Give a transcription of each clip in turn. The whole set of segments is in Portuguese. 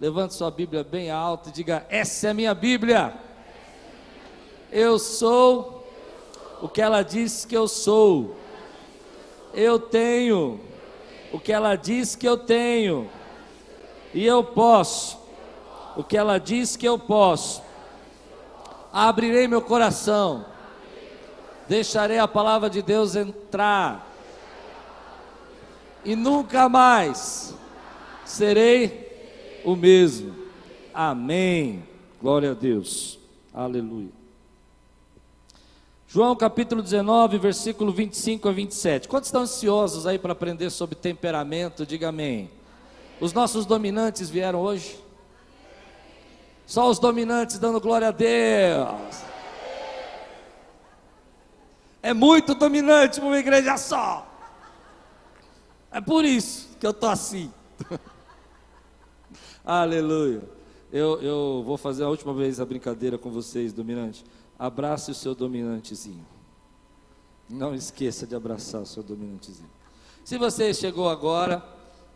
Levante sua Bíblia bem alta e diga: Essa é a minha Bíblia. Eu sou o que ela diz que eu sou. Eu tenho o que ela diz que eu tenho. E eu posso o que ela diz que eu posso. Abrirei meu coração. Deixarei a palavra de Deus entrar. E nunca mais serei o mesmo. Amém. Glória a Deus. Aleluia. João capítulo 19, versículo 25 a 27. Quantos estão ansiosos aí para aprender sobre temperamento? Diga amém. Os nossos dominantes vieram hoje? Só os dominantes dando glória a Deus. É muito dominante para uma igreja só. É por isso que eu estou assim. Aleluia. Eu, eu vou fazer a última vez a brincadeira com vocês, dominante. Abrace o seu dominantezinho. Não esqueça de abraçar o seu dominantezinho. Se você chegou agora,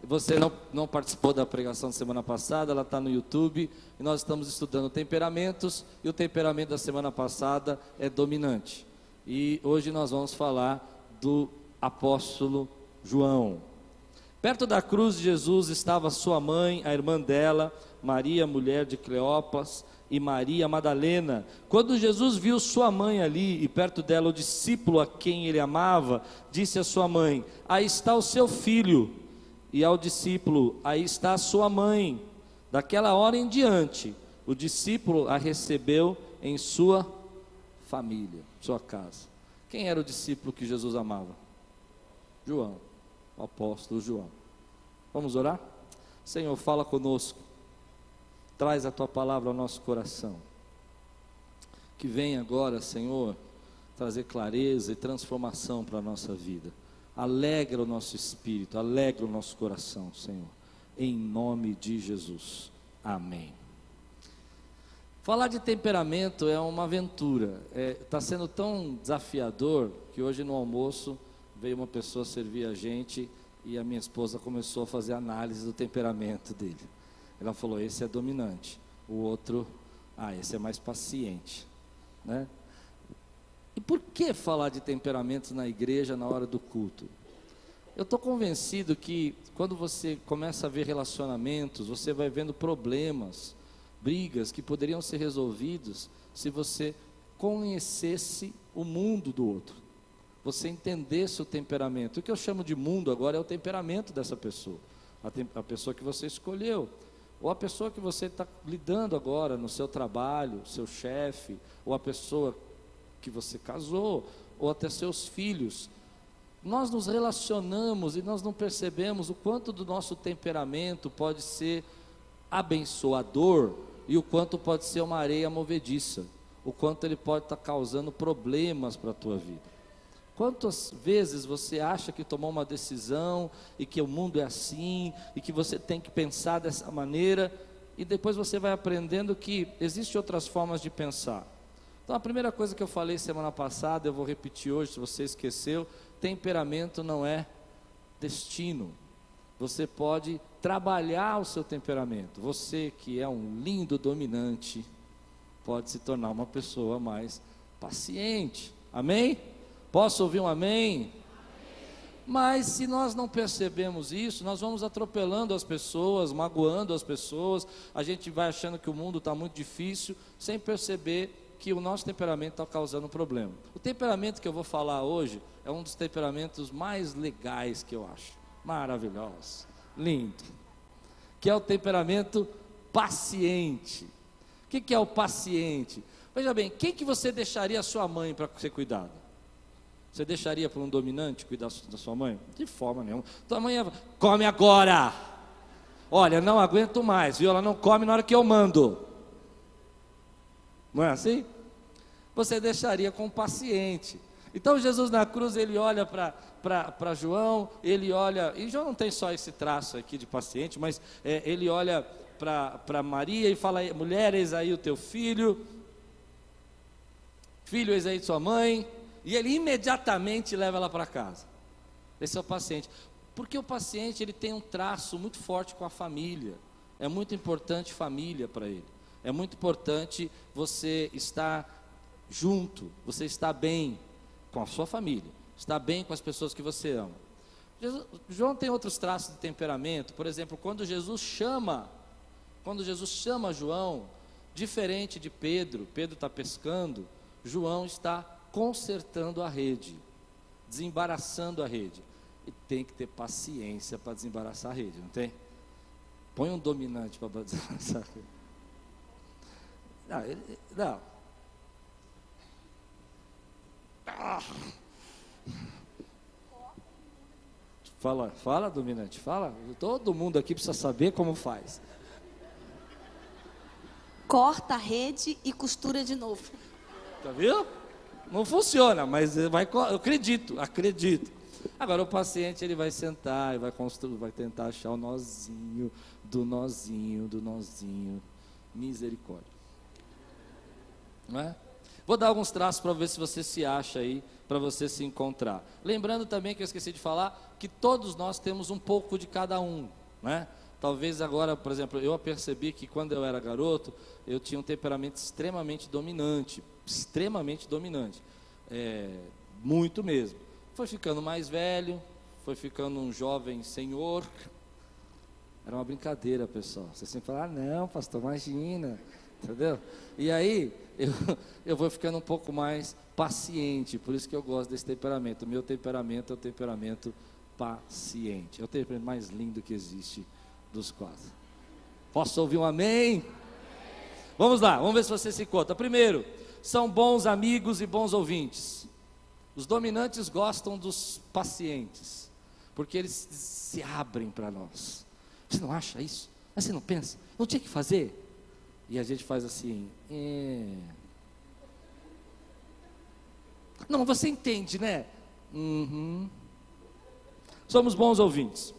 você não, não participou da pregação da semana passada, ela está no YouTube, e nós estamos estudando temperamentos, e o temperamento da semana passada é dominante. E hoje nós vamos falar do apóstolo João. Perto da cruz de Jesus estava sua mãe, a irmã dela, Maria, mulher de Cleopas, e Maria Madalena. Quando Jesus viu sua mãe ali e perto dela o discípulo a quem ele amava, disse à sua mãe: Aí está o seu filho. E ao discípulo: Aí está a sua mãe. Daquela hora em diante, o discípulo a recebeu em sua família, sua casa. Quem era o discípulo que Jesus amava? João, o apóstolo João. Vamos orar? Senhor, fala conosco Traz a tua palavra ao nosso coração. Que venha agora, Senhor, trazer clareza e transformação para a nossa vida. Alegra o nosso espírito, alegra o nosso coração, Senhor. Em nome de Jesus. Amém. Falar de temperamento é uma aventura. Está é, tá sendo tão desafiador que hoje no almoço veio uma pessoa servir a gente e a minha esposa começou a fazer análise do temperamento dele. Ela falou: esse é dominante. O outro, ah, esse é mais paciente. Né? E por que falar de temperamentos na igreja na hora do culto? Eu estou convencido que quando você começa a ver relacionamentos, você vai vendo problemas, brigas que poderiam ser resolvidos se você conhecesse o mundo do outro, você entendesse o temperamento. O que eu chamo de mundo agora é o temperamento dessa pessoa, a, a pessoa que você escolheu ou a pessoa que você está lidando agora no seu trabalho, seu chefe, ou a pessoa que você casou, ou até seus filhos. Nós nos relacionamos e nós não percebemos o quanto do nosso temperamento pode ser abençoador e o quanto pode ser uma areia movediça, o quanto ele pode estar tá causando problemas para a tua vida. Quantas vezes você acha que tomou uma decisão e que o mundo é assim e que você tem que pensar dessa maneira e depois você vai aprendendo que existem outras formas de pensar. Então a primeira coisa que eu falei semana passada, eu vou repetir hoje, se você esqueceu, temperamento não é destino. Você pode trabalhar o seu temperamento. Você que é um lindo dominante, pode se tornar uma pessoa mais paciente. Amém? Posso ouvir um amém? Mas se nós não percebemos isso, nós vamos atropelando as pessoas, magoando as pessoas, a gente vai achando que o mundo está muito difícil, sem perceber que o nosso temperamento está causando problema. O temperamento que eu vou falar hoje é um dos temperamentos mais legais que eu acho. Maravilhoso, lindo. Que é o temperamento paciente. O que, que é o paciente? Veja bem, quem que você deixaria a sua mãe para ser cuidado? Você deixaria para um dominante cuidar da sua mãe? De forma nenhuma. Tua mãe é, come agora. Olha, não aguento mais, viu? Ela não come na hora que eu mando. Não é assim? Você deixaria com o paciente. Então Jesus na cruz, ele olha para João, ele olha, e João não tem só esse traço aqui de paciente, mas é, ele olha para Maria e fala: mulher, eis aí o teu filho, filho, eis aí sua mãe, e ele imediatamente leva ela para casa. Esse é o paciente. Porque o paciente ele tem um traço muito forte com a família. É muito importante família para ele. É muito importante você estar junto, você estar bem com a sua família, estar bem com as pessoas que você ama. Jesus, João tem outros traços de temperamento, por exemplo, quando Jesus chama, quando Jesus chama João, diferente de Pedro, Pedro está pescando, João está consertando a rede, desembaraçando a rede. E tem que ter paciência para desembaraçar a rede, não tem? Põe um dominante para desembaraçar a rede. Não, ele, não. Ah. Fala, fala, dominante, fala. Todo mundo aqui precisa saber como faz. Corta a rede e costura de novo. Tá vendo? Não funciona, mas vai, eu acredito, acredito. Agora o paciente ele vai sentar e vai construir, vai tentar achar o nozinho do nozinho do nozinho. Misericórdia. Não é? Vou dar alguns traços para ver se você se acha aí, para você se encontrar. Lembrando também que eu esqueci de falar que todos nós temos um pouco de cada um, né? Talvez agora, por exemplo, eu percebi que quando eu era garoto, eu tinha um temperamento extremamente dominante, extremamente dominante, é, muito mesmo. Foi ficando mais velho, foi ficando um jovem senhor. Era uma brincadeira, pessoal. Você sempre fala, ah, não, pastor, imagina, entendeu? E aí, eu, eu vou ficando um pouco mais paciente, por isso que eu gosto desse temperamento. O meu temperamento é o temperamento paciente, é o temperamento mais lindo que existe dos quatro. Posso ouvir um amém? Vamos lá, vamos ver se você se conta. Primeiro, são bons amigos e bons ouvintes. Os dominantes gostam dos pacientes, porque eles se abrem para nós. Você não acha isso? Mas você não pensa? Não tinha que fazer? E a gente faz assim, é. Não, você entende, né? Uhum. Somos bons ouvintes.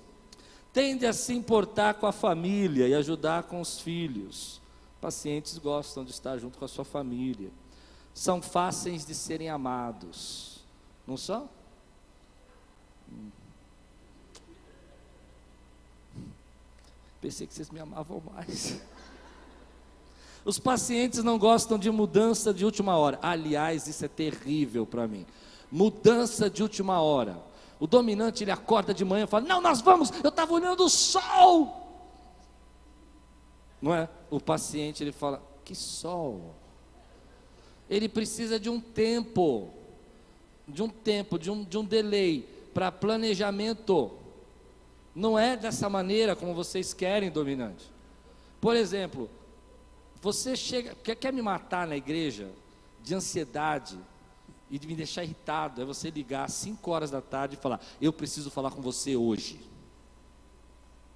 Tende a se importar com a família e ajudar com os filhos. Pacientes gostam de estar junto com a sua família. São fáceis de serem amados. Não são? Pensei que vocês me amavam mais. Os pacientes não gostam de mudança de última hora. Aliás, isso é terrível para mim. Mudança de última hora. O dominante ele acorda de manhã e fala: Não, nós vamos, eu estava olhando o sol. Não é? O paciente ele fala: Que sol? Ele precisa de um tempo, de um tempo, de um, de um delay para planejamento. Não é dessa maneira como vocês querem, dominante. Por exemplo, você chega, quer, quer me matar na igreja de ansiedade, e de me deixar irritado é você ligar às 5 horas da tarde e falar: Eu preciso falar com você hoje.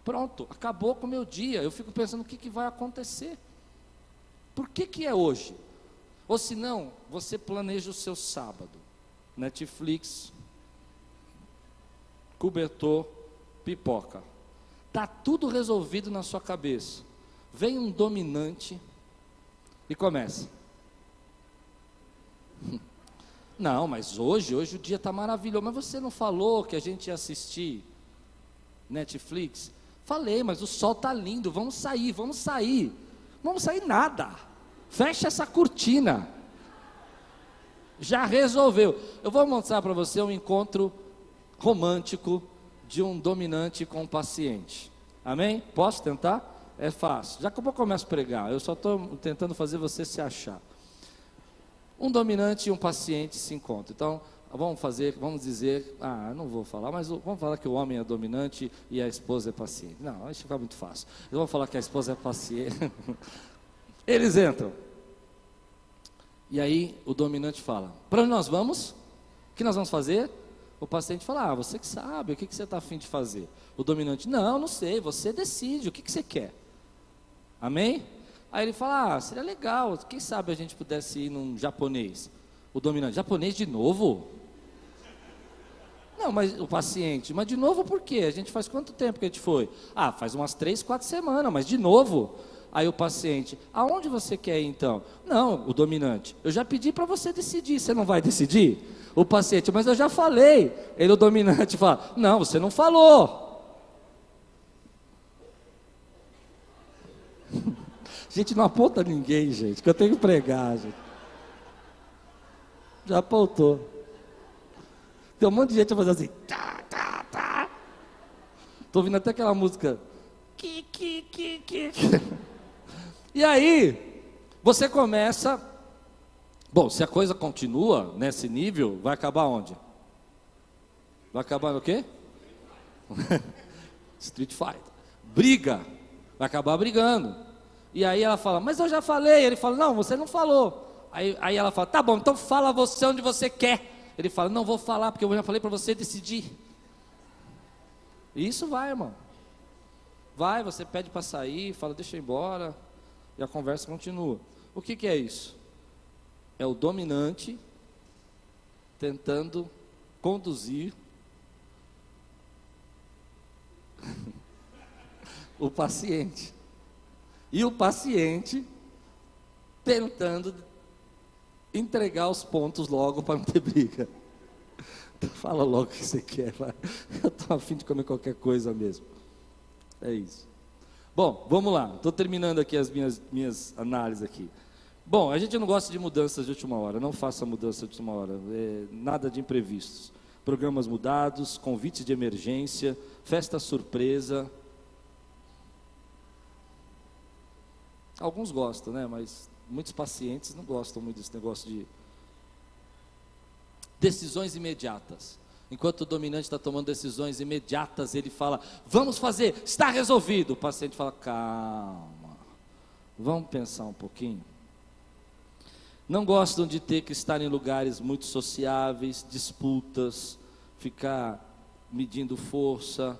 Pronto, acabou com o meu dia. Eu fico pensando o que, que vai acontecer. Por que, que é hoje? Ou se não, você planeja o seu sábado. Netflix, cobertor, pipoca. Está tudo resolvido na sua cabeça. Vem um dominante e começa. Não, mas hoje, hoje o dia está maravilhoso. Mas você não falou que a gente ia assistir Netflix? Falei, mas o sol está lindo. Vamos sair, vamos sair. Vamos sair nada. Fecha essa cortina. Já resolveu. Eu vou mostrar para você um encontro romântico de um dominante com um paciente. Amém? Posso tentar? É fácil. Já que eu começo a pregar, eu só estou tentando fazer você se achar. Um dominante e um paciente se encontram. Então, vamos fazer, vamos dizer, ah, não vou falar, mas vamos falar que o homem é dominante e a esposa é paciente. Não, isso fica muito fácil. Eu vou falar que a esposa é paciente. Eles entram. E aí o dominante fala: Para onde nós vamos? O que nós vamos fazer? O paciente fala: Ah, você que sabe, o que, que você está afim de fazer? O dominante: Não, não sei, você decide, o que, que você quer? Amém? Aí ele fala: ah, seria legal, quem sabe a gente pudesse ir num japonês. O dominante: japonês de novo? Não, mas o paciente, mas de novo por quê? A gente faz quanto tempo que a gente foi? Ah, faz umas três, quatro semanas, mas de novo. Aí o paciente, aonde você quer ir então? Não, o dominante, eu já pedi para você decidir, você não vai decidir? O paciente, mas eu já falei. Ele, o dominante, fala, não, você não falou. Gente, não aponta ninguém, gente, que eu tenho que pregar, gente. Já apontou. Tem um monte de gente fazer assim. Tá, tá, tá. Tô ouvindo até aquela música. Qui, qui, qui, qui. E aí, você começa. Bom, se a coisa continua nesse nível, vai acabar onde? Vai acabar no quê? Street Fighter. Briga. Vai acabar brigando. E aí ela fala, mas eu já falei. Ele fala, não, você não falou. Aí, aí ela fala, tá bom, então fala você onde você quer. Ele fala, não vou falar porque eu já falei para você decidir. E isso vai, irmão. Vai, você pede para sair, fala, deixa eu ir embora. E a conversa continua. O que, que é isso? É o dominante tentando conduzir o paciente. E o paciente tentando entregar os pontos logo para não ter briga. Então, fala logo o que você quer. Eu estou afim de comer qualquer coisa mesmo. É isso. Bom, vamos lá. Estou terminando aqui as minhas, minhas análises aqui. Bom, a gente não gosta de mudanças de última hora. Não faça mudança de última hora. É, nada de imprevistos. Programas mudados, convites de emergência, festa surpresa. Alguns gostam, né? Mas muitos pacientes não gostam muito desse negócio de decisões imediatas. Enquanto o dominante está tomando decisões imediatas, ele fala: Vamos fazer, está resolvido. O paciente fala: Calma, vamos pensar um pouquinho. Não gostam de ter que estar em lugares muito sociáveis, disputas, ficar medindo força.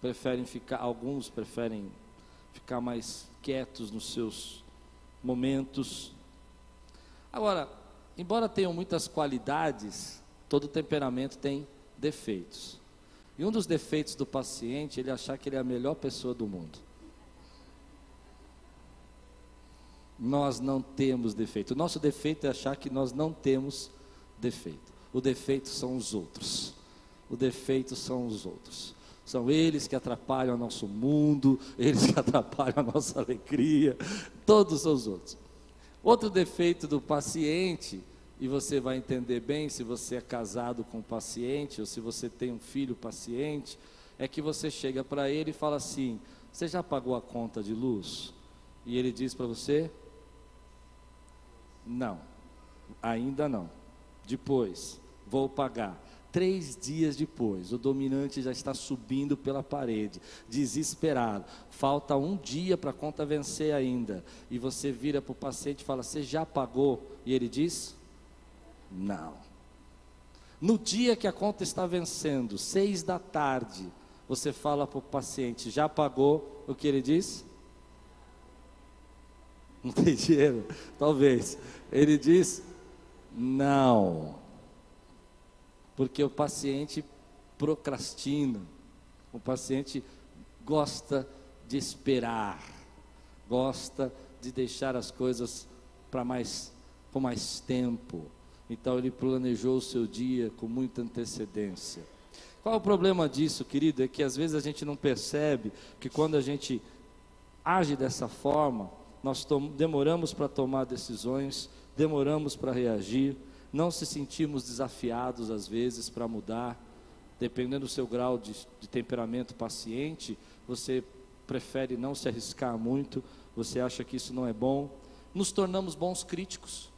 Preferem ficar, alguns preferem ficar mais quietos nos seus momentos. Agora, embora tenham muitas qualidades, todo temperamento tem defeitos. E um dos defeitos do paciente, ele achar que ele é a melhor pessoa do mundo. Nós não temos defeito. O nosso defeito é achar que nós não temos defeito. O defeito são os outros. O defeito são os outros. São eles que atrapalham o nosso mundo, eles que atrapalham a nossa alegria, todos os outros. Outro defeito do paciente e você vai entender bem se você é casado com um paciente ou se você tem um filho paciente, é que você chega para ele e fala assim: Você já pagou a conta de luz? E ele diz para você: Não, ainda não. Depois, vou pagar. Três dias depois, o dominante já está subindo pela parede, desesperado. Falta um dia para a conta vencer ainda. E você vira para o paciente e fala: Você já pagou? E ele diz: não. No dia que a conta está vencendo, seis da tarde, você fala para o paciente, já pagou o que ele diz? Não tem dinheiro? Talvez. Ele diz, não. Porque o paciente procrastina, o paciente gosta de esperar, gosta de deixar as coisas para mais, por mais tempo. Então ele planejou o seu dia com muita antecedência. Qual é o problema disso, querido? É que às vezes a gente não percebe que quando a gente age dessa forma, nós demoramos para tomar decisões, demoramos para reagir, não se sentimos desafiados às vezes para mudar. Dependendo do seu grau de, de temperamento paciente, você prefere não se arriscar muito, você acha que isso não é bom. Nos tornamos bons críticos.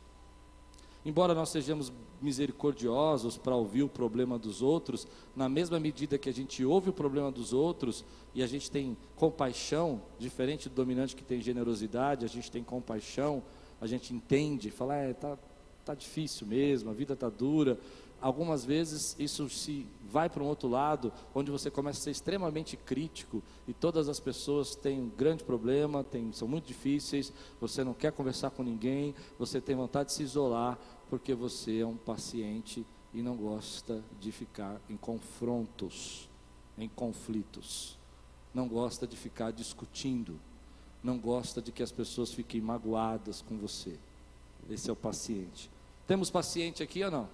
Embora nós sejamos misericordiosos para ouvir o problema dos outros, na mesma medida que a gente ouve o problema dos outros e a gente tem compaixão, diferente do dominante que tem generosidade, a gente tem compaixão, a gente entende, fala, é, tá, tá difícil mesmo, a vida tá dura, algumas vezes isso se vai para um outro lado, onde você começa a ser extremamente crítico e todas as pessoas têm um grande problema, têm, são muito difíceis, você não quer conversar com ninguém, você tem vontade de se isolar, porque você é um paciente e não gosta de ficar em confrontos, em conflitos, não gosta de ficar discutindo, não gosta de que as pessoas fiquem magoadas com você. Esse é o paciente. Temos paciente aqui ou não?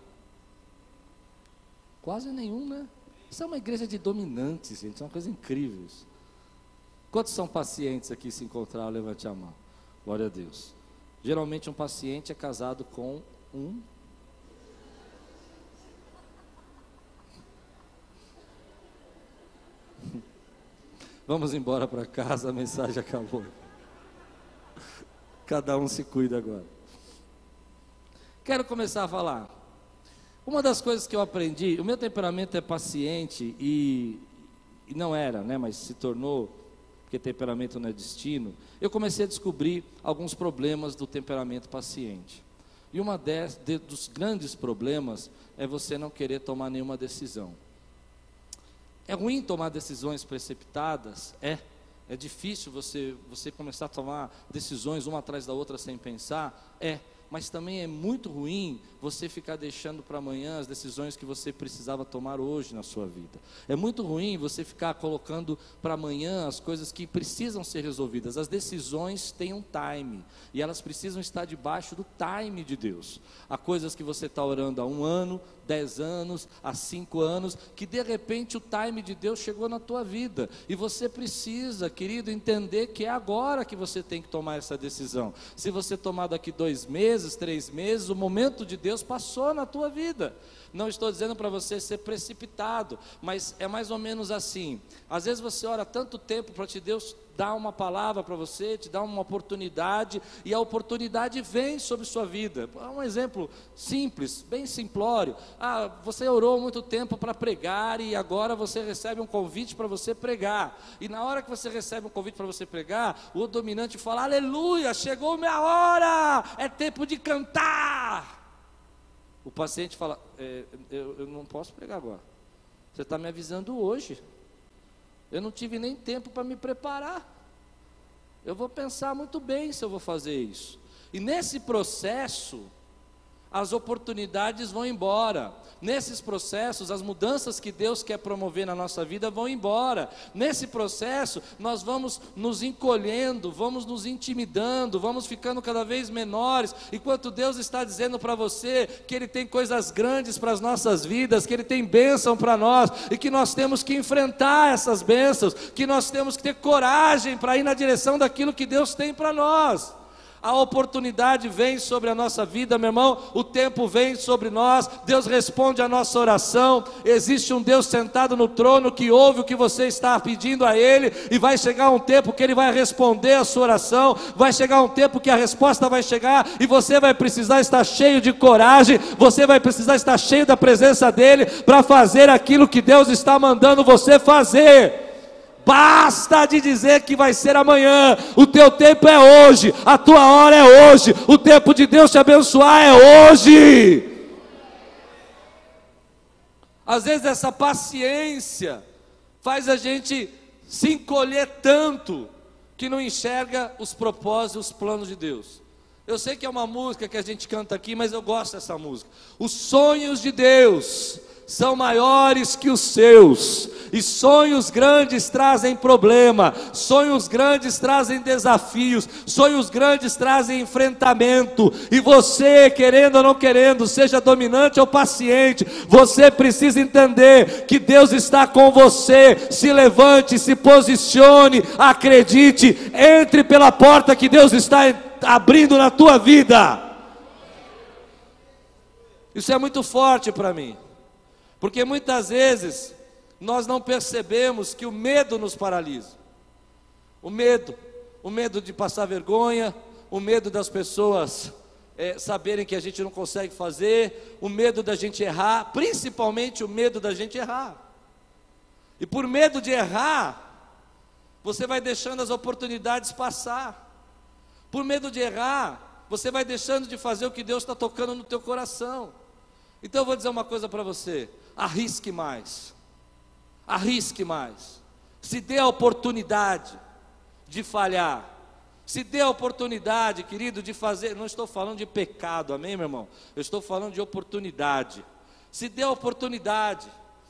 Quase nenhum, né? Isso é uma igreja de dominantes, gente. É uma coisa incrível isso. Quantos são pacientes aqui se encontrar? Levante a mão. Glória a Deus. Geralmente um paciente é casado com um Vamos embora para casa, a mensagem acabou. Cada um se cuida agora. Quero começar a falar. Uma das coisas que eu aprendi, o meu temperamento é paciente e, e não era, né, mas se tornou, porque temperamento não é destino. Eu comecei a descobrir alguns problemas do temperamento paciente. E uma de, de, dos grandes problemas é você não querer tomar nenhuma decisão. É ruim tomar decisões precipitadas? É. É difícil você, você começar a tomar decisões uma atrás da outra sem pensar? É mas também é muito ruim você ficar deixando para amanhã as decisões que você precisava tomar hoje na sua vida. É muito ruim você ficar colocando para amanhã as coisas que precisam ser resolvidas. As decisões têm um time e elas precisam estar debaixo do time de Deus. Há coisas que você está orando há um ano, dez anos, há cinco anos, que de repente o time de Deus chegou na tua vida e você precisa, querido, entender que é agora que você tem que tomar essa decisão. Se você tomar daqui dois meses meses, três meses, o momento de Deus passou na tua vida. Não estou dizendo para você ser precipitado, mas é mais ou menos assim. Às vezes você ora tanto tempo para te Deus dar uma palavra para você, te dar uma oportunidade, e a oportunidade vem sobre sua vida. Um exemplo simples, bem simplório. Ah, você orou muito tempo para pregar e agora você recebe um convite para você pregar. E na hora que você recebe um convite para você pregar, o dominante fala: Aleluia, chegou minha hora, é tempo de cantar. O paciente fala: é, eu, eu não posso pregar agora. Você está me avisando hoje. Eu não tive nem tempo para me preparar. Eu vou pensar muito bem se eu vou fazer isso. E nesse processo, as oportunidades vão embora. Nesses processos, as mudanças que Deus quer promover na nossa vida vão embora. Nesse processo, nós vamos nos encolhendo, vamos nos intimidando, vamos ficando cada vez menores, enquanto Deus está dizendo para você que Ele tem coisas grandes para as nossas vidas, que Ele tem bênção para nós e que nós temos que enfrentar essas bênçãos, que nós temos que ter coragem para ir na direção daquilo que Deus tem para nós. A oportunidade vem sobre a nossa vida, meu irmão, o tempo vem sobre nós, Deus responde a nossa oração. Existe um Deus sentado no trono que ouve o que você está pedindo a Ele, e vai chegar um tempo que Ele vai responder a sua oração, vai chegar um tempo que a resposta vai chegar, e você vai precisar estar cheio de coragem, você vai precisar estar cheio da presença dEle para fazer aquilo que Deus está mandando você fazer. Basta de dizer que vai ser amanhã. O teu tempo é hoje, a tua hora é hoje, o tempo de Deus te abençoar é hoje. Às vezes essa paciência faz a gente se encolher tanto que não enxerga os propósitos, os planos de Deus. Eu sei que é uma música que a gente canta aqui, mas eu gosto dessa música. Os sonhos de Deus são maiores que os seus, e sonhos grandes trazem problema, sonhos grandes trazem desafios, sonhos grandes trazem enfrentamento, e você, querendo ou não querendo, seja dominante ou paciente, você precisa entender que Deus está com você. Se levante, se posicione, acredite, entre pela porta que Deus está abrindo na tua vida. Isso é muito forte para mim. Porque muitas vezes nós não percebemos que o medo nos paralisa. O medo, o medo de passar vergonha, o medo das pessoas é, saberem que a gente não consegue fazer, o medo da gente errar, principalmente o medo da gente errar. E por medo de errar, você vai deixando as oportunidades passar. Por medo de errar, você vai deixando de fazer o que Deus está tocando no teu coração. Então eu vou dizer uma coisa para você: arrisque mais. Arrisque mais. Se dê a oportunidade de falhar. Se dê a oportunidade, querido, de fazer. Não estou falando de pecado, amém, meu irmão? Eu estou falando de oportunidade. Se dê a oportunidade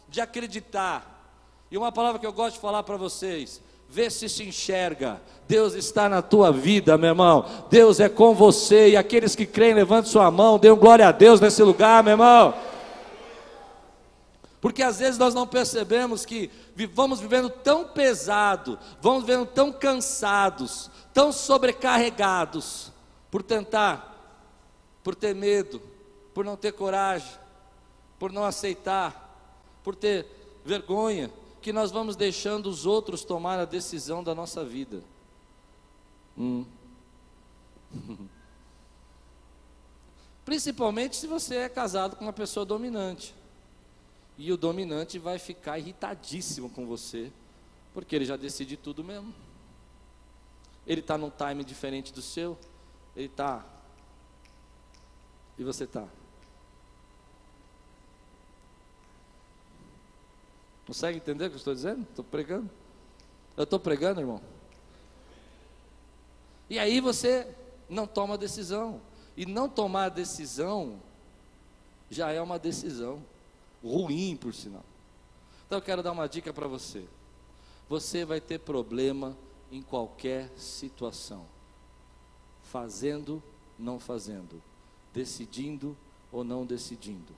de acreditar. E uma palavra que eu gosto de falar para vocês: Vê se se enxerga. Deus está na tua vida, meu irmão. Deus é com você. E aqueles que creem, levante sua mão. Dê um glória a Deus nesse lugar, meu irmão. Porque às vezes nós não percebemos que vamos vivendo tão pesado, vamos vivendo tão cansados, tão sobrecarregados, por tentar, por ter medo, por não ter coragem, por não aceitar, por ter vergonha, que nós vamos deixando os outros tomar a decisão da nossa vida. Hum. Principalmente se você é casado com uma pessoa dominante. E o dominante vai ficar irritadíssimo com você, porque ele já decide tudo mesmo. Ele está num time diferente do seu, ele está. E você está. Consegue entender o que eu estou dizendo? Estou pregando. Eu estou pregando, irmão. E aí você não toma decisão. E não tomar decisão já é uma decisão ruim, por sinal. Então eu quero dar uma dica para você. Você vai ter problema em qualquer situação, fazendo, não fazendo, decidindo ou não decidindo.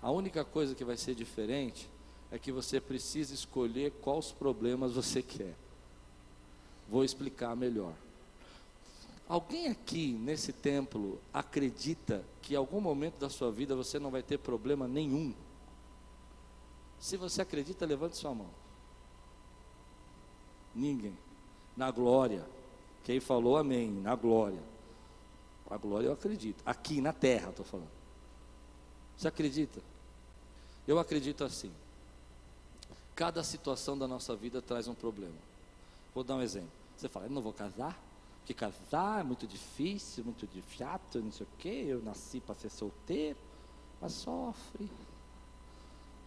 A única coisa que vai ser diferente é que você precisa escolher quais problemas você quer. Vou explicar melhor. Alguém aqui nesse templo acredita que em algum momento da sua vida você não vai ter problema nenhum? Se você acredita, levante sua mão. Ninguém. Na glória. Quem falou amém, na glória. A glória eu acredito. Aqui na terra, estou falando. Você acredita? Eu acredito assim. Cada situação da nossa vida traz um problema. Vou dar um exemplo. Você fala, eu não vou casar? Que casar é muito difícil, muito chato, não sei o quê. Eu nasci para ser solteiro, mas sofre,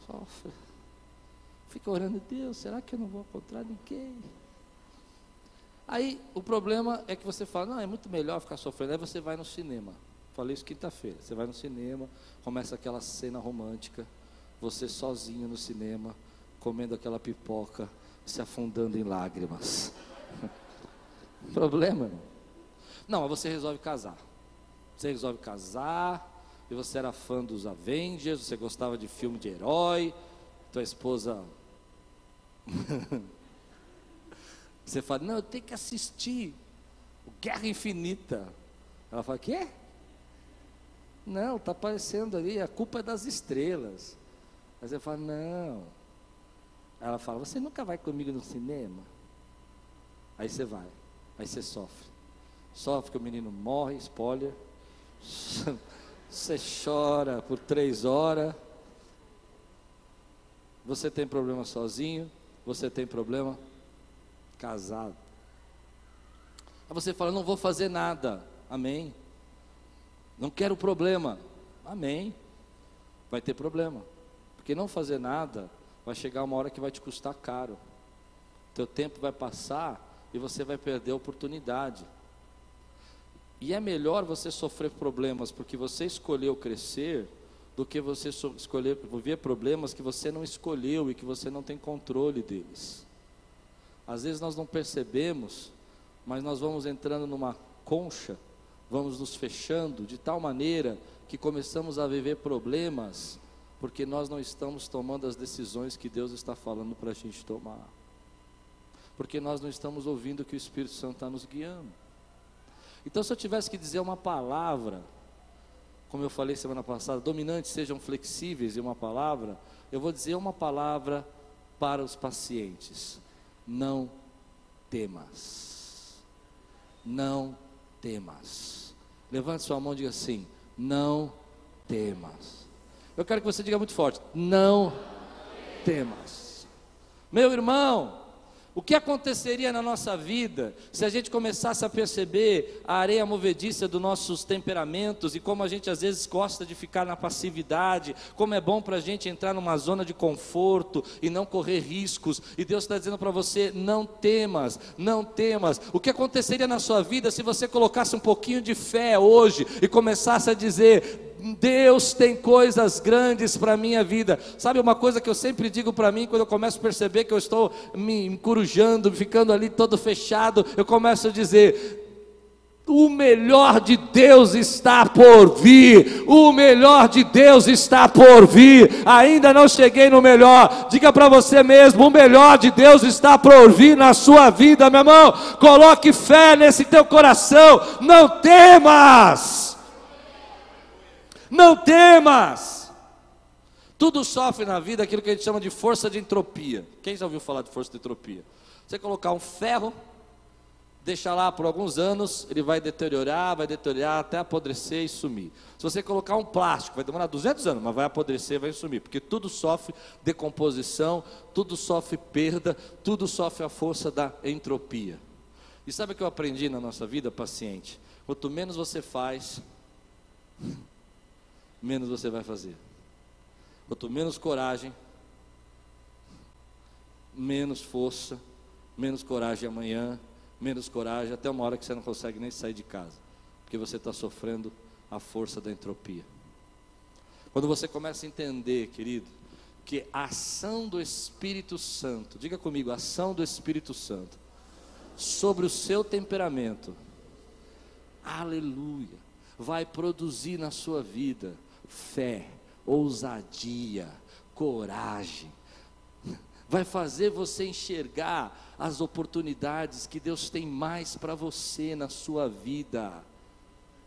sofre. Fica orando, Deus, será que eu não vou encontrar ninguém? Aí o problema é que você fala, não, é muito melhor ficar sofrendo. Aí você vai no cinema. Falei isso quinta-feira. Você vai no cinema, começa aquela cena romântica, você sozinho no cinema, comendo aquela pipoca, se afundando em lágrimas. Problema? Não, mas você resolve casar. Você resolve casar, e você era fã dos Avengers, você gostava de filme de herói, tua esposa. você fala, não, eu tenho que assistir Guerra Infinita. Ela fala, quê? Não, está aparecendo ali, a culpa é das estrelas. Aí você fala, não. Ela fala, você nunca vai comigo no cinema? Aí você vai. Aí você sofre. Sofre que o menino morre, spoiler. Você chora por três horas. Você tem problema sozinho. Você tem problema casado. Aí você fala: Não vou fazer nada. Amém. Não quero problema. Amém. Vai ter problema. Porque não fazer nada vai chegar uma hora que vai te custar caro. Teu tempo vai passar e você vai perder a oportunidade. E é melhor você sofrer problemas porque você escolheu crescer do que você escolher viver problemas que você não escolheu e que você não tem controle deles. Às vezes nós não percebemos, mas nós vamos entrando numa concha, vamos nos fechando de tal maneira que começamos a viver problemas porque nós não estamos tomando as decisões que Deus está falando para a gente tomar porque nós não estamos ouvindo que o Espírito Santo está nos guiando. Então, se eu tivesse que dizer uma palavra, como eu falei semana passada, dominantes sejam flexíveis em uma palavra, eu vou dizer uma palavra para os pacientes: não temas. Não temas. Levante sua mão e diga assim: não temas. Eu quero que você diga muito forte: não temas. Meu irmão, o que aconteceria na nossa vida se a gente começasse a perceber a areia movediça dos nossos temperamentos e como a gente às vezes gosta de ficar na passividade, como é bom para a gente entrar numa zona de conforto e não correr riscos, e Deus está dizendo para você: não temas, não temas. O que aconteceria na sua vida se você colocasse um pouquinho de fé hoje e começasse a dizer: Deus tem coisas grandes para a minha vida. Sabe uma coisa que eu sempre digo para mim quando eu começo a perceber que eu estou me encurujando, ficando ali todo fechado, eu começo a dizer: O melhor de Deus está por vir. O melhor de Deus está por vir. Ainda não cheguei no melhor. Diga para você mesmo: o melhor de Deus está por vir na sua vida, meu irmão. Coloque fé nesse teu coração. Não temas. Não temas. Tudo sofre na vida aquilo que a gente chama de força de entropia. Quem já ouviu falar de força de entropia? Você colocar um ferro deixar lá por alguns anos, ele vai deteriorar, vai deteriorar até apodrecer e sumir. Se você colocar um plástico, vai demorar 200 anos, mas vai apodrecer, vai sumir, porque tudo sofre decomposição, tudo sofre perda, tudo sofre a força da entropia. E sabe o que eu aprendi na nossa vida, paciente? Quanto menos você faz, menos você vai fazer. Quanto menos coragem, menos força, menos coragem amanhã, menos coragem, até uma hora que você não consegue nem sair de casa, porque você está sofrendo a força da entropia. Quando você começa a entender, querido, que a ação do Espírito Santo, diga comigo, a ação do Espírito Santo, sobre o seu temperamento, aleluia, vai produzir na sua vida fé, ousadia, coragem, vai fazer você enxergar as oportunidades que Deus tem mais para você na sua vida,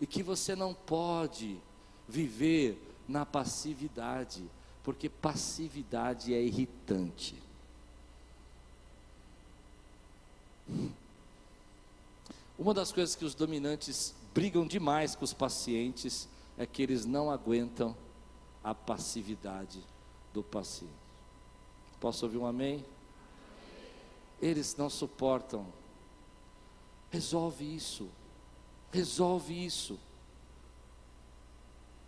e que você não pode viver na passividade, porque passividade é irritante. Uma das coisas que os dominantes brigam demais com os pacientes é que eles não aguentam a passividade do paciente. Posso ouvir um amém? Eles não suportam. Resolve isso. Resolve isso.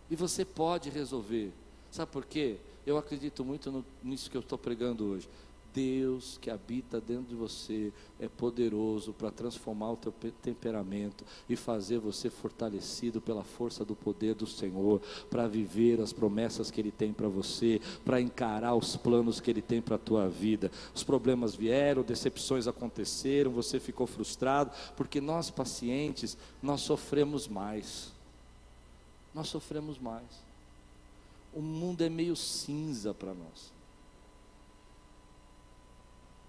E você pode resolver. Sabe por quê? Eu acredito muito no, nisso que eu estou pregando hoje. Deus que habita dentro de você é poderoso para transformar o teu temperamento e fazer você fortalecido pela força do poder do Senhor, para viver as promessas que Ele tem para você, para encarar os planos que Ele tem para a tua vida. Os problemas vieram, decepções aconteceram, você ficou frustrado, porque nós pacientes, nós sofremos mais. Nós sofremos mais. O mundo é meio cinza para nós.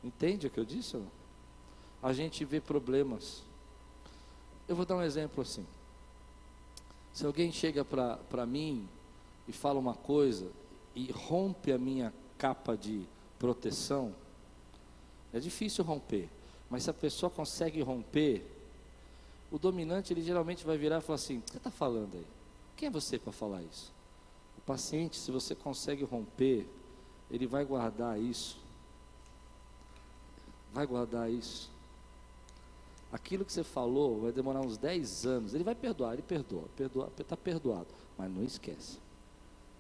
Entende o que eu disse? A gente vê problemas. Eu vou dar um exemplo assim. Se alguém chega para mim e fala uma coisa e rompe a minha capa de proteção, é difícil romper. Mas se a pessoa consegue romper, o dominante ele geralmente vai virar e falar assim: o que você está falando aí? Quem é você para falar isso? O paciente, se você consegue romper, ele vai guardar isso vai guardar isso. Aquilo que você falou vai demorar uns 10 anos. Ele vai perdoar, ele perdoa, perdoa, está perdoado, mas não esquece.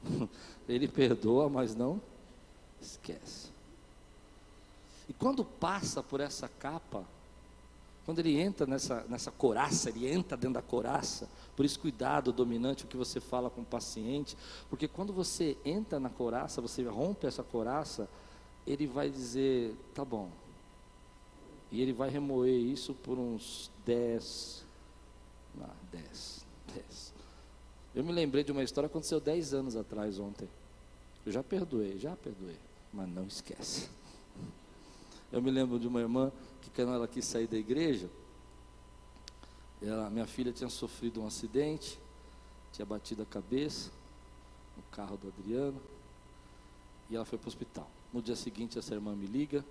ele perdoa, mas não esquece. E quando passa por essa capa, quando ele entra nessa, nessa coraça, ele entra dentro da coraça, por isso cuidado, dominante, o que você fala com o paciente, porque quando você entra na coraça, você rompe essa coraça, ele vai dizer, tá bom, e ele vai remoer isso por uns 10. Ah, 10. 10. Eu me lembrei de uma história que aconteceu 10 anos atrás, ontem. Eu já perdoei, já perdoei. Mas não esquece. Eu me lembro de uma irmã que quando ela quis sair da igreja, ela, minha filha tinha sofrido um acidente, tinha batido a cabeça no carro do Adriano, e ela foi para o hospital. No dia seguinte, essa irmã me liga,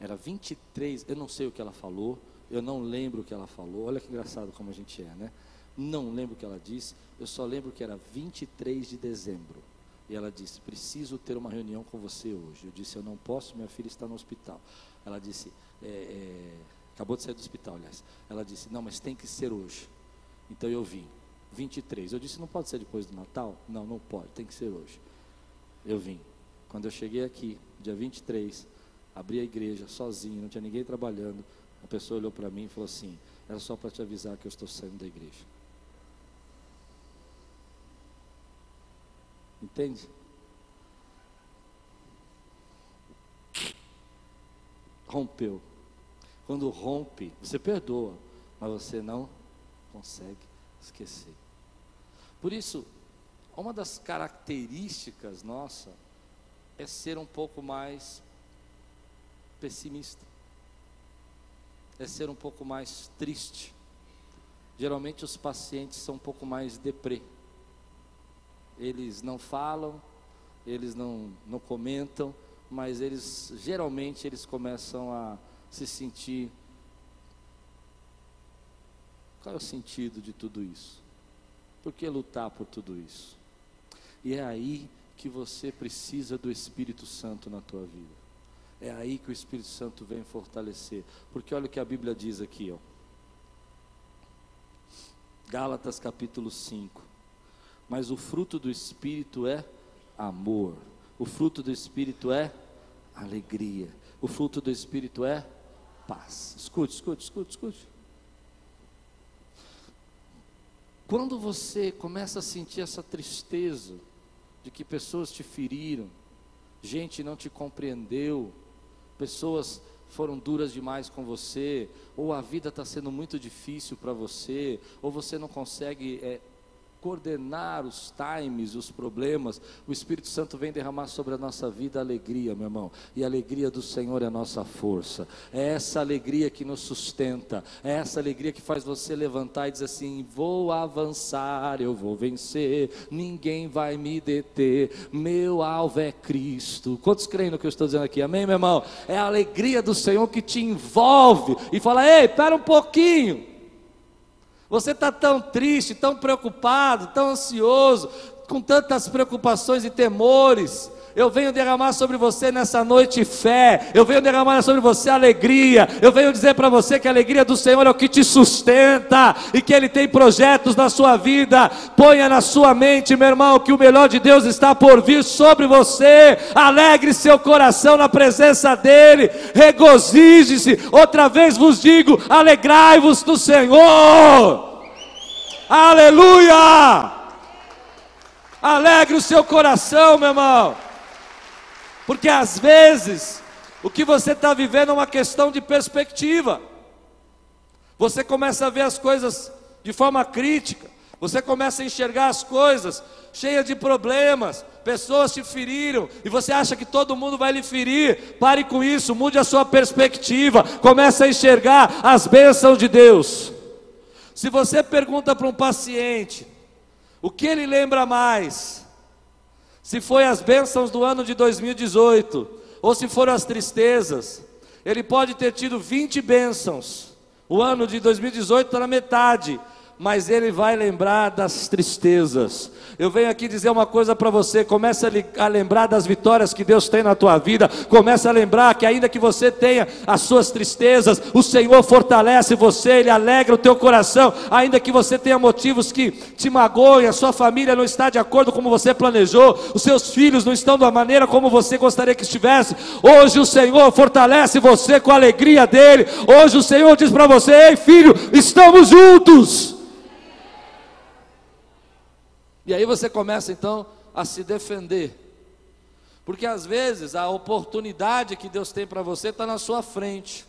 era 23, eu não sei o que ela falou, eu não lembro o que ela falou. Olha que engraçado como a gente é, né? Não lembro o que ela disse, eu só lembro que era 23 de dezembro. E ela disse: Preciso ter uma reunião com você hoje. Eu disse: Eu não posso, minha filha está no hospital. Ela disse: é, é, Acabou de sair do hospital, aliás. Ela disse: Não, mas tem que ser hoje. Então eu vim. 23. Eu disse: Não pode ser depois do Natal? Não, não pode, tem que ser hoje. Eu vim. Quando eu cheguei aqui, dia 23, abri a igreja sozinho, não tinha ninguém trabalhando. A pessoa olhou para mim e falou assim: era só para te avisar que eu estou saindo da igreja. Entende? Rompeu. Quando rompe, você perdoa, mas você não consegue esquecer. Por isso, uma das características nossa é ser um pouco mais pessimista, é ser um pouco mais triste. Geralmente os pacientes são um pouco mais deprê. Eles não falam, eles não, não comentam, mas eles geralmente eles começam a se sentir qual é o sentido de tudo isso? Por que lutar por tudo isso? E é aí que você precisa do Espírito Santo na tua vida. É aí que o Espírito Santo vem fortalecer. Porque olha o que a Bíblia diz aqui, ó. Gálatas capítulo 5. Mas o fruto do Espírito é amor. O fruto do Espírito é alegria. O fruto do Espírito é paz. Escute, escute, escute, escute. Quando você começa a sentir essa tristeza de que pessoas te feriram, gente não te compreendeu, pessoas foram duras demais com você, ou a vida está sendo muito difícil para você, ou você não consegue é, coordenar os times, os problemas, o Espírito Santo vem derramar sobre a nossa vida alegria, meu irmão. E a alegria do Senhor é a nossa força. É essa alegria que nos sustenta. É essa alegria que faz você levantar e dizer assim: vou avançar, eu vou vencer, ninguém vai me deter. Meu alvo é Cristo. Quantos creem no que eu estou dizendo aqui? Amém, meu irmão? É a alegria do Senhor que te envolve e fala: ei, espera um pouquinho. Você está tão triste, tão preocupado, tão ansioso, com tantas preocupações e temores. Eu venho derramar sobre você nessa noite fé. Eu venho derramar sobre você alegria. Eu venho dizer para você que a alegria do Senhor é o que te sustenta e que Ele tem projetos na sua vida. Ponha na sua mente, meu irmão, que o melhor de Deus está por vir sobre você. Alegre seu coração na presença dEle. Regozije-se. Outra vez vos digo: alegrai-vos do Senhor. Aleluia! Alegre o seu coração, meu irmão. Porque às vezes, o que você está vivendo é uma questão de perspectiva. Você começa a ver as coisas de forma crítica. Você começa a enxergar as coisas cheias de problemas. Pessoas te feriram e você acha que todo mundo vai lhe ferir. Pare com isso, mude a sua perspectiva. Comece a enxergar as bênçãos de Deus. Se você pergunta para um paciente o que ele lembra mais, se foi as bênçãos do ano de 2018 ou se foram as tristezas, ele pode ter tido 20 bênçãos. O ano de 2018 está na metade, mas ele vai lembrar das tristezas. Eu venho aqui dizer uma coisa para você: comece a lembrar das vitórias que Deus tem na tua vida, comece a lembrar que, ainda que você tenha as suas tristezas, o Senhor fortalece você, Ele alegra o teu coração, ainda que você tenha motivos que te magoem, a sua família não está de acordo como você planejou, os seus filhos não estão da maneira como você gostaria que estivesse. Hoje o Senhor fortalece você com a alegria dele. Hoje o Senhor diz para você: Ei filho, estamos juntos. E aí você começa então a se defender. Porque às vezes a oportunidade que Deus tem para você está na sua frente.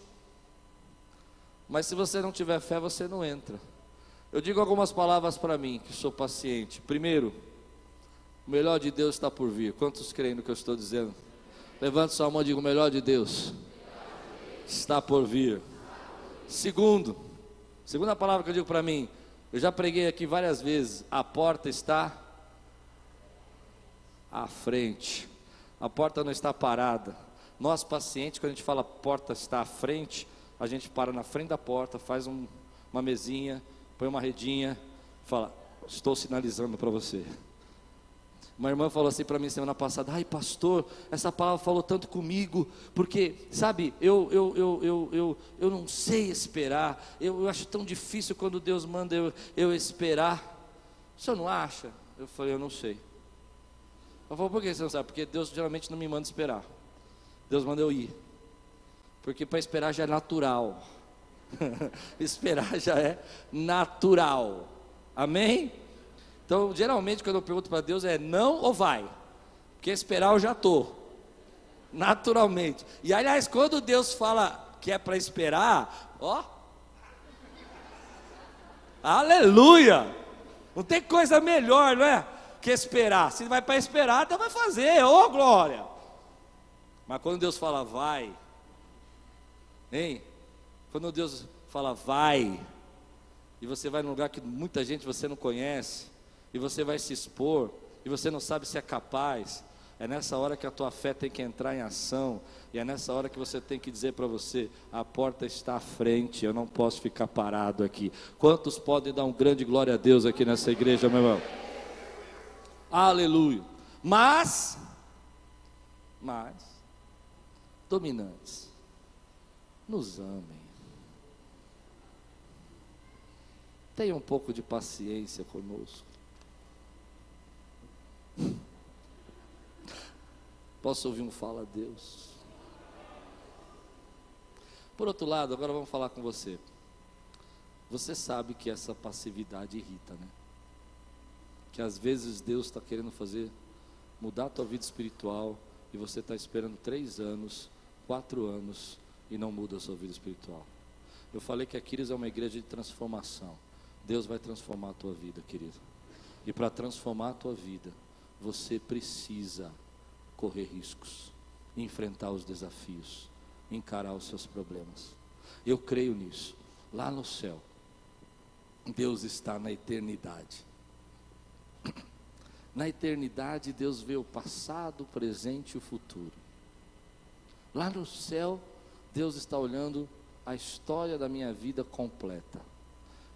Mas se você não tiver fé, você não entra. Eu digo algumas palavras para mim, que sou paciente. Primeiro, o melhor de Deus está por vir. Quantos creem no que eu estou dizendo? Levante sua mão e diga: o melhor de Deus está por vir. Segundo, segunda palavra que eu digo para mim, eu já preguei aqui várias vezes. A porta está à frente. A porta não está parada. Nós, pacientes, quando a gente fala porta está à frente, a gente para na frente da porta, faz um, uma mesinha, põe uma redinha, fala: Estou sinalizando para você. Uma irmã falou assim para mim semana passada: Ai, pastor, essa palavra falou tanto comigo, porque, sabe, eu, eu, eu, eu, eu, eu não sei esperar, eu, eu acho tão difícil quando Deus manda eu, eu esperar. O senhor não acha? Eu falei: Eu não sei. Ela falou: Por que você não sabe? Porque Deus geralmente não me manda esperar, Deus manda eu ir, porque para esperar já é natural. esperar já é natural. Amém? Então, geralmente, quando eu pergunto para Deus é não ou vai? Porque esperar eu já estou. Naturalmente. E aliás, quando Deus fala que é para esperar, ó. Aleluia! Não tem coisa melhor, não é? Que esperar. Se vai para esperar, então vai fazer, ô oh, glória! Mas quando Deus fala vai, hein? Quando Deus fala vai, e você vai num lugar que muita gente você não conhece, e você vai se expor, e você não sabe se é capaz, é nessa hora que a tua fé tem que entrar em ação, e é nessa hora que você tem que dizer para você: a porta está à frente, eu não posso ficar parado aqui. Quantos podem dar um grande glória a Deus aqui nessa igreja, meu irmão? Aleluia. Mas, mas, dominantes, nos amem. Tenha um pouco de paciência conosco. Posso ouvir um fala a Deus? Por outro lado, agora vamos falar com você. Você sabe que essa passividade irrita, né? Que às vezes Deus está querendo fazer mudar a tua vida espiritual e você está esperando três anos, quatro anos e não muda a sua vida espiritual. Eu falei que a Quiris é uma igreja de transformação. Deus vai transformar a tua vida, querido. E para transformar a tua vida, você precisa correr riscos, enfrentar os desafios, encarar os seus problemas. Eu creio nisso. Lá no céu, Deus está na eternidade. Na eternidade, Deus vê o passado, o presente e o futuro. Lá no céu, Deus está olhando a história da minha vida completa.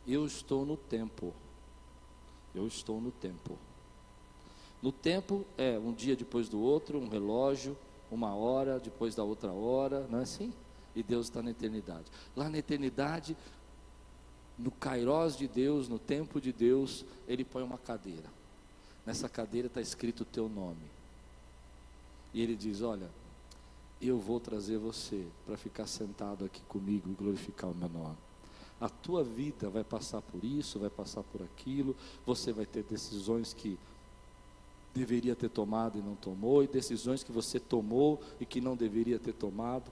Eu estou no tempo. Eu estou no tempo. No tempo é um dia depois do outro, um relógio, uma hora depois da outra hora, não é assim? E Deus está na eternidade. Lá na eternidade, no Kairós de Deus, no tempo de Deus, Ele põe uma cadeira. Nessa cadeira está escrito o teu nome. E Ele diz: Olha, eu vou trazer você para ficar sentado aqui comigo e glorificar o meu nome. A tua vida vai passar por isso, vai passar por aquilo, você vai ter decisões que deveria ter tomado e não tomou, e decisões que você tomou e que não deveria ter tomado,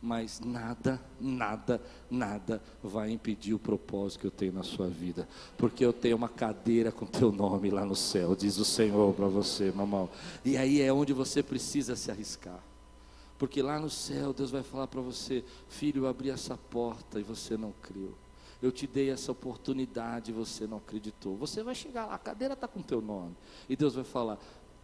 mas nada, nada, nada vai impedir o propósito que eu tenho na sua vida, porque eu tenho uma cadeira com teu nome lá no céu, diz o Senhor para você, mamão. E aí é onde você precisa se arriscar. Porque lá no céu Deus vai falar para você, filho, eu abri essa porta e você não creu. Eu te dei essa oportunidade você não acreditou. Você vai chegar lá, a cadeira está com teu nome. E Deus vai falar: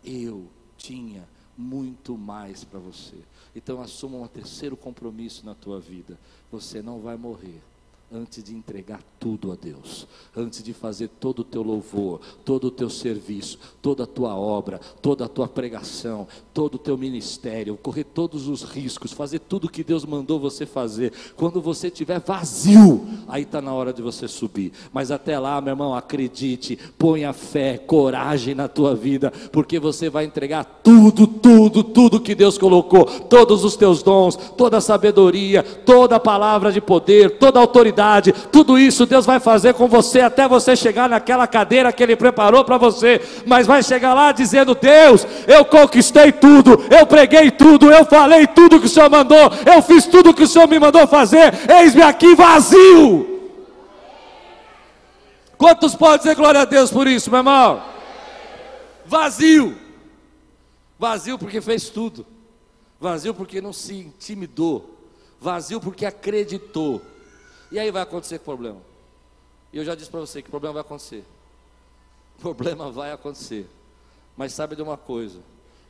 Eu tinha muito mais para você. Então assuma um terceiro compromisso na tua vida. Você não vai morrer antes de entregar tudo a Deus, antes de fazer todo o teu louvor, todo o teu serviço, toda a tua obra, toda a tua pregação, todo o teu ministério, correr todos os riscos, fazer tudo o que Deus mandou você fazer. Quando você estiver vazio, aí está na hora de você subir. Mas até lá, meu irmão, acredite, ponha fé, coragem na tua vida, porque você vai entregar tudo, tudo, tudo que Deus colocou, todos os teus dons, toda a sabedoria, toda a palavra de poder, toda a autoridade autoridade, tudo isso Deus vai fazer com você até você chegar naquela cadeira que Ele preparou para você, mas vai chegar lá dizendo: Deus, eu conquistei tudo, eu preguei tudo, eu falei tudo que o Senhor mandou, eu fiz tudo que o Senhor me mandou fazer, eis-me aqui vazio. Quantos podem dizer glória a Deus por isso, meu irmão? Vazio, vazio porque fez tudo, vazio porque não se intimidou, vazio porque acreditou. E aí vai acontecer problema. E eu já disse para você que problema vai acontecer. Problema vai acontecer. Mas sabe de uma coisa?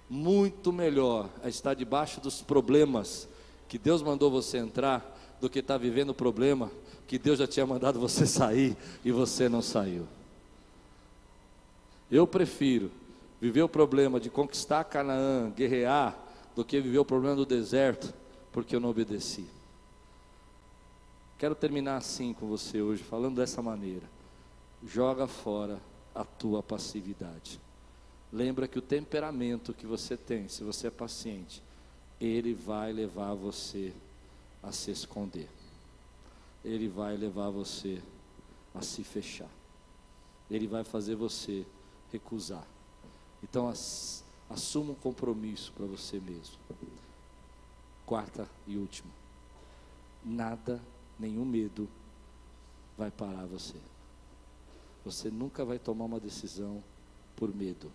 Muito melhor é estar debaixo dos problemas que Deus mandou você entrar do que estar vivendo o problema que Deus já tinha mandado você sair e você não saiu. Eu prefiro viver o problema de conquistar Canaã, guerrear, do que viver o problema do deserto, porque eu não obedeci. Quero terminar assim com você hoje, falando dessa maneira. Joga fora a tua passividade. Lembra que o temperamento que você tem, se você é paciente, ele vai levar você a se esconder. Ele vai levar você a se fechar. Ele vai fazer você recusar. Então, assuma um compromisso para você mesmo. Quarta e última. Nada nenhum medo vai parar você. Você nunca vai tomar uma decisão por medo.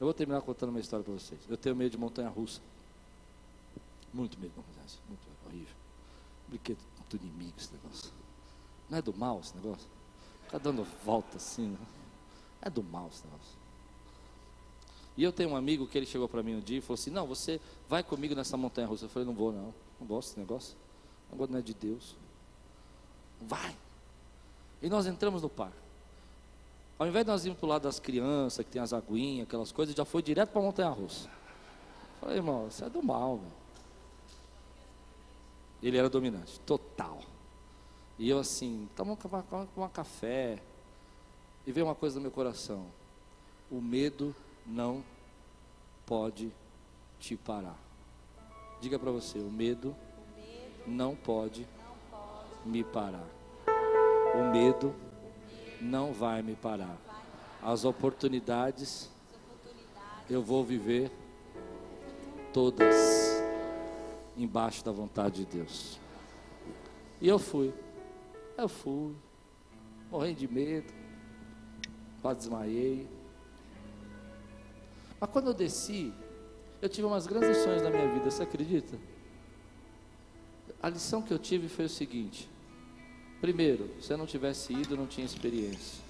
Eu vou terminar contando uma história para vocês. Eu tenho medo de montanha russa. Muito medo russa. Muito horrível. Brinquedo do inimigo esse negócio. Não é do mal esse negócio? Ficar dando volta assim. Né? É do mal esse negócio. E eu tenho um amigo que ele chegou para mim um dia e falou assim: Não, você vai comigo nessa montanha russa. Eu falei: Não vou, não. Não gosto desse negócio. O negócio não é de Deus. Vai. E nós entramos no parque. Ao invés de nós irmos para o lado das crianças, que tem as aguinhas, aquelas coisas, já foi direto para a montanha russa. Falei, irmão, isso é do mal, meu. Ele era dominante, total. E eu assim, toma um café. E veio uma coisa no meu coração. O medo não pode te parar. Diga para você, o medo, o medo não, pode não pode me parar. O medo não vai me parar. As oportunidades eu vou viver todas embaixo da vontade de Deus. E eu fui. Eu fui. Morrendo de medo. Quase desmaiei. Mas quando eu desci, eu tive umas grandes lições na minha vida, você acredita? A lição que eu tive foi o seguinte: primeiro, se eu não tivesse ido, não tinha experiência.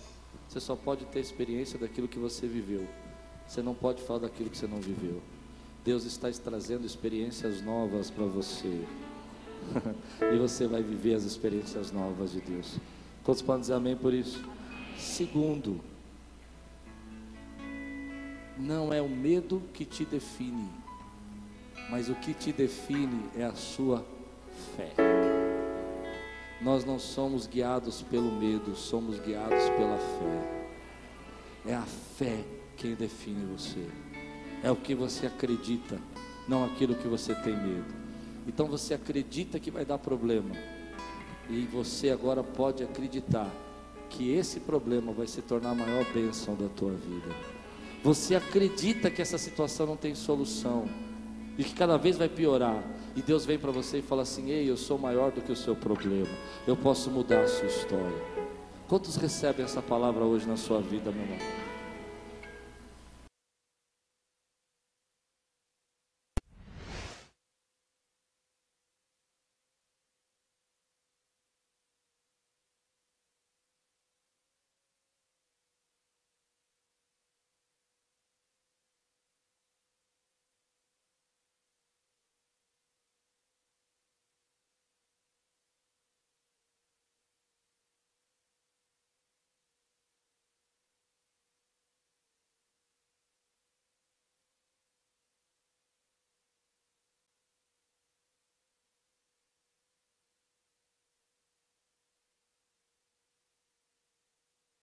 Você só pode ter experiência daquilo que você viveu. Você não pode falar daquilo que você não viveu. Deus está trazendo experiências novas para você. e você vai viver as experiências novas de Deus. Quantos podem dizer amém por isso? Segundo, não é o medo que te define, mas o que te define é a sua fé. Nós não somos guiados pelo medo, somos guiados pela fé. É a fé quem define você. É o que você acredita, não aquilo que você tem medo. Então você acredita que vai dar problema. E você agora pode acreditar que esse problema vai se tornar a maior bênção da tua vida. Você acredita que essa situação não tem solução e que cada vez vai piorar. E Deus vem para você e fala assim: Ei, eu sou maior do que o seu problema. Eu posso mudar a sua história. Quantos recebem essa palavra hoje na sua vida, meu irmão?